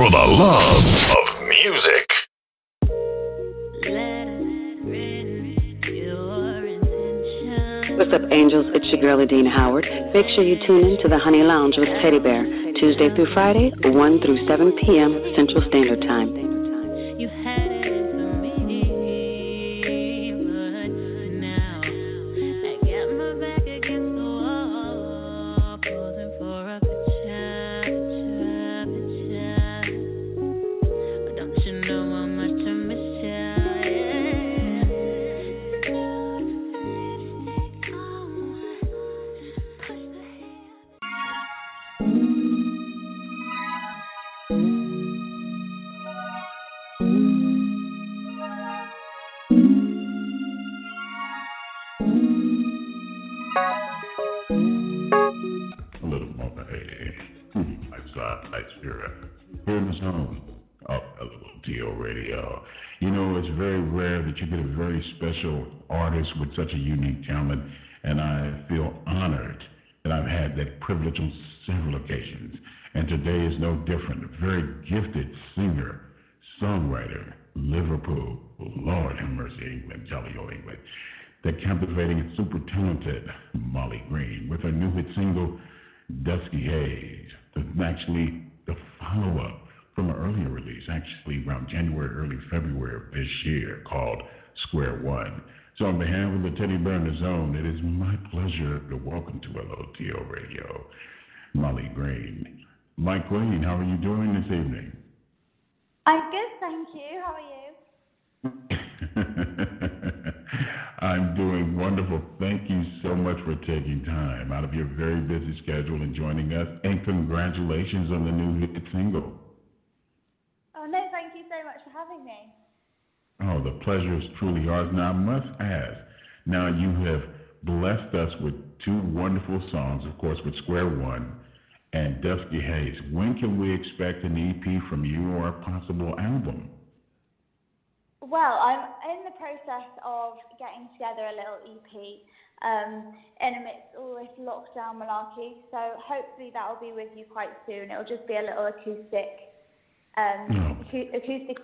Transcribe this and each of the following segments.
for the love of music. What's up, angels? It's your girl, Adina Howard. Make sure you tune in to the Honey Lounge with Teddy Bear, Tuesday through Friday, 1 through 7 p.m. Central Standard Time. Special artist with such a unique talent, and I feel honored that I've had that privilege on several occasions. And today is no different. A very gifted singer, songwriter, Liverpool, Lord have mercy, England, jolly old England. The captivating and super talented Molly Green with her new hit single, Dusky Haze. Actually, the follow up from an earlier release, actually around January, early February of this year, called Square One. So, on behalf of the Teddy Bear Zone, it is my pleasure to welcome to LOTL Radio Molly Green. Mike Green, how are you doing this evening? I'm good, thank you. How are you? I'm doing wonderful. Thank you so much for taking time out of your very busy schedule and joining us. And congratulations on the new hit single. No, thank you so much for having me. Oh, the pleasure is truly ours. Now, I must ask, now you have blessed us with two wonderful songs, of course, with Square One and Dusky Haze. When can we expect an EP from you or a possible album? Well, I'm in the process of getting together a little EP um, in amidst all this lockdown malarkey. So hopefully that will be with you quite soon. It'll just be a little acoustic um, oh. acoustic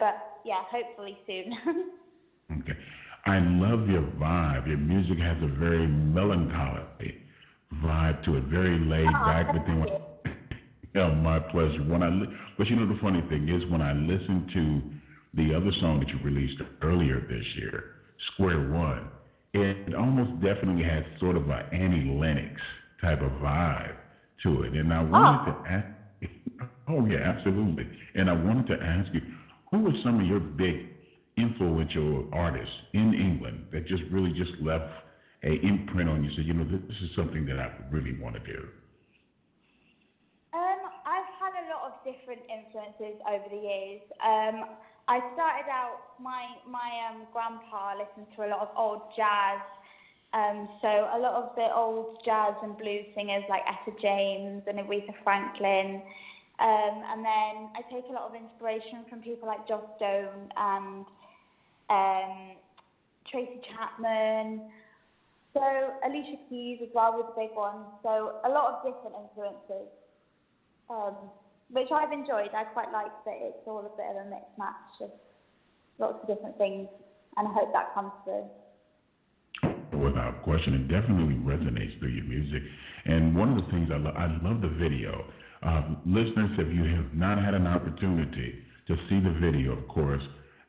but yeah, hopefully soon. okay. I love your vibe. Your music has a very melancholy vibe to it, very laid oh, back. But then, yeah, my pleasure. When I, li- but you know the funny thing is when I listen to the other song that you released earlier this year, Square One, it almost definitely has sort of an Annie Lennox type of vibe to it. And I wanted oh. to ask Oh, yeah, absolutely. And I wanted to ask you, who were some of your big influential artists in England that just really just left a imprint on you? So, you know, this is something that I really want to do. Um, I've had a lot of different influences over the years. Um, I started out, my, my um, grandpa listened to a lot of old jazz. Um, so a lot of the old jazz and blues singers like Etta James and Aretha Franklin. Um, and then I take a lot of inspiration from people like Joss Stone and um, Tracy Chapman. So Alicia Keys as well was a big one. So a lot of different influences, um, which I've enjoyed. I quite like that it's all a bit of a mix match of lots of different things, and I hope that comes through. Without question, it definitely resonates through your music. And one of the things I, lo- I love the video uh, listeners, if you have not had an opportunity to see the video, of course,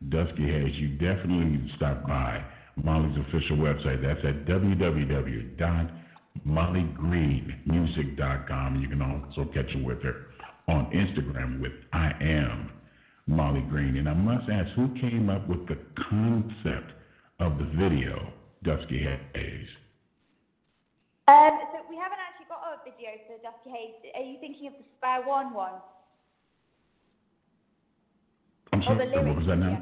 Dusky Haze, you definitely need to stop by Molly's official website. That's at www.mollygreenmusic.com. You can also catch up with her on Instagram with I am Molly Green. And I must ask, who came up with the concept of the video, Dusky Haze? Um, so we haven't actually got a video for Dusky Haze. Are you thinking of the Square One one? I'm sorry, what was that now?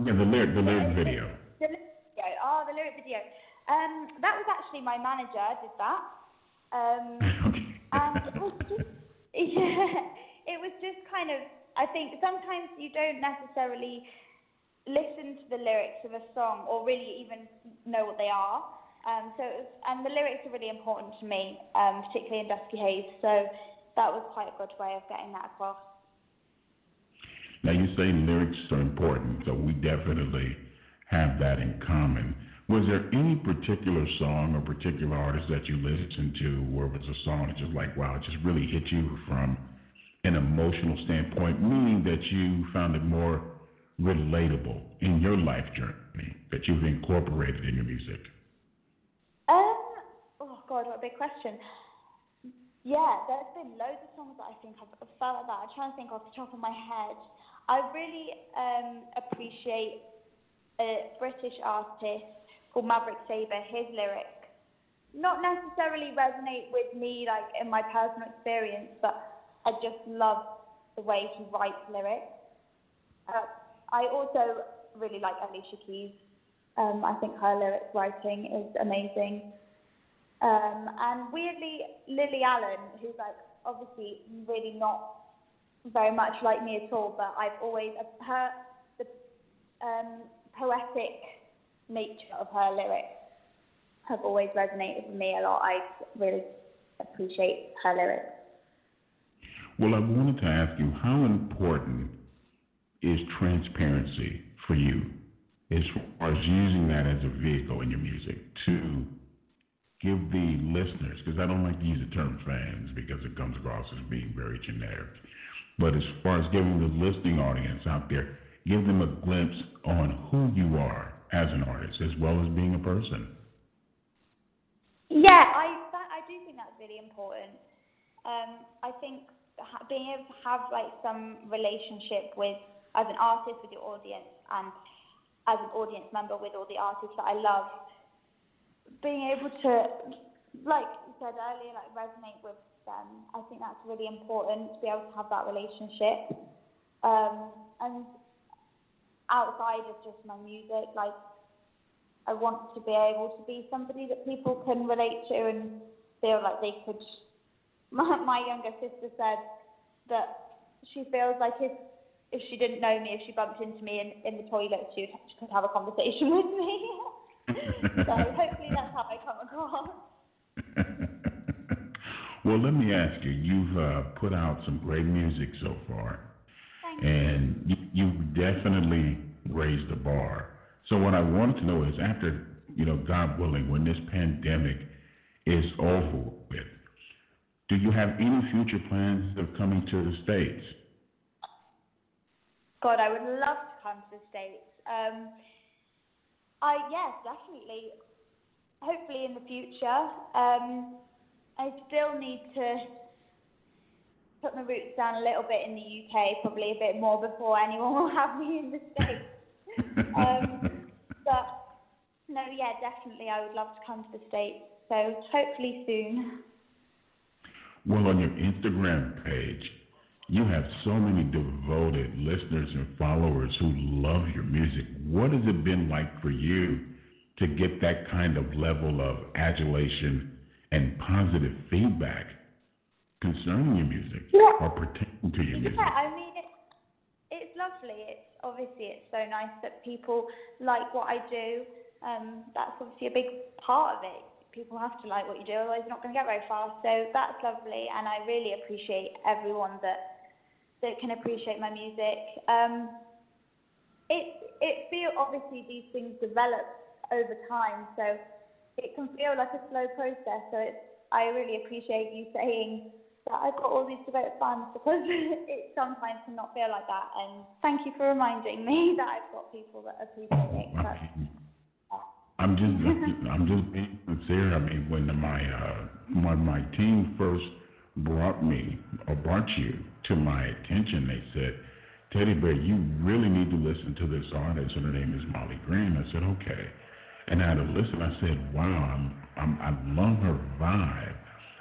Yeah, the lyric, the lyric video. The lyric video. Oh, the lyric video. Um, that was actually my manager did that. Um, and it was just, yeah, it was just kind of. I think sometimes you don't necessarily listen to the lyrics of a song or really even know what they are. Um, so was, and the lyrics are really important to me, um, particularly in Dusky Haze. So that was quite a good way of getting that across. Now you say lyrics are important, so we definitely have that in common. Was there any particular song or particular artist that you listened to where it was a song that just like, wow, it just really hit you from an emotional standpoint, meaning that you found it more relatable in your life journey that you've incorporated in your music? Um, oh God, what a big question. Yeah, there's been loads of songs that I think I've felt like that. I'm trying to think off the top of my head. I really um, appreciate a British artist called Maverick Sabre. His lyrics not necessarily resonate with me like in my personal experience, but I just love the way he writes lyrics. Uh, I also really like Alicia Keys. Um, I think her lyrics writing is amazing. Um, and weirdly, Lily Allen, who's like obviously really not very much like me at all, but I've always her the um, poetic nature of her lyrics have always resonated with me a lot. I really appreciate her lyrics. Well, I wanted to ask you is transparency for you as far as using that as a vehicle in your music to give the listeners, because I don't like to use the term fans because it comes across as being very generic, but as far as giving the listening audience out there, give them a glimpse on who you are as an artist as well as being a person. Yeah, I I do think that's really important. Um, I think being able to have like some relationship with as an artist with your audience and as an audience member with all the artists that I love being able to, like you said earlier, like resonate with them. I think that's really important to be able to have that relationship. Um, and outside of just my music, like I want to be able to be somebody that people can relate to and feel like they could. My, my younger sister said that she feels like if if she didn't know me, if she bumped into me in, in the toilet, she, would, she could have a conversation with me. so hopefully that's how I come across. well, let me ask you. You've uh, put out some great music so far, Thank and you, you've definitely raised the bar. So what I wanted to know is, after you know, God willing, when this pandemic is over with, do you have any future plans of coming to the states? God, I would love to come to the States. Um, I yes, definitely. Hopefully in the future. Um, I still need to put my roots down a little bit in the UK, probably a bit more before anyone will have me in the States. um, but no, yeah, definitely, I would love to come to the States. So hopefully soon. Well, on your Instagram page, you have so many devoted listeners and followers who love your music. What has it been like for you to get that kind of level of adulation and positive feedback concerning your music Yeah. or pertaining to your music? Yeah, I mean, it's, it's lovely. It's obviously it's so nice that people like what I do. Um, that's obviously a big part of it. People have to like what you do, otherwise you're not going to get very far. So that's lovely, and I really appreciate everyone that that can appreciate my music. Um, it it feel obviously these things develop over time, so it can feel like a slow process. So it's I really appreciate you saying that I've got all these devoted fans because it sometimes can not feel like that. And thank you for reminding me that I've got people that appreciate it. that's- I'm just, I'm just being sincere. I mean, when my uh, when my team first brought me or brought you to my attention, they said, "Teddy Bear, you really need to listen to this artist. And her name is Molly Green." I said, "Okay," and I had to listen. I said, "Wow, I'm, I'm, I love her vibe."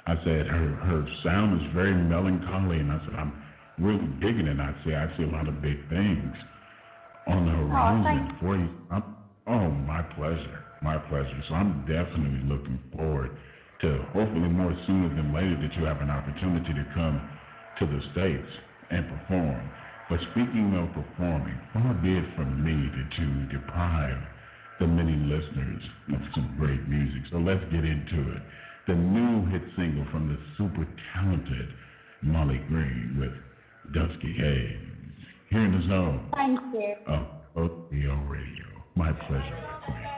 I said, "Her her sound is very melancholy," and I said, "I'm really digging it." I said, "I see a lot of big things on the horizon thank for you." I'm, oh, my pleasure, my pleasure. So I'm definitely looking forward to hopefully more sooner than later that you have an opportunity to come to the states and perform. But speaking of performing, far be it from me to, to deprive the many listeners of some great music. So let's get into it. The new hit single from the super talented Molly Green with Dusky Haze. here in the zone. Thank you. Oh, OTO Radio. My pleasure, my.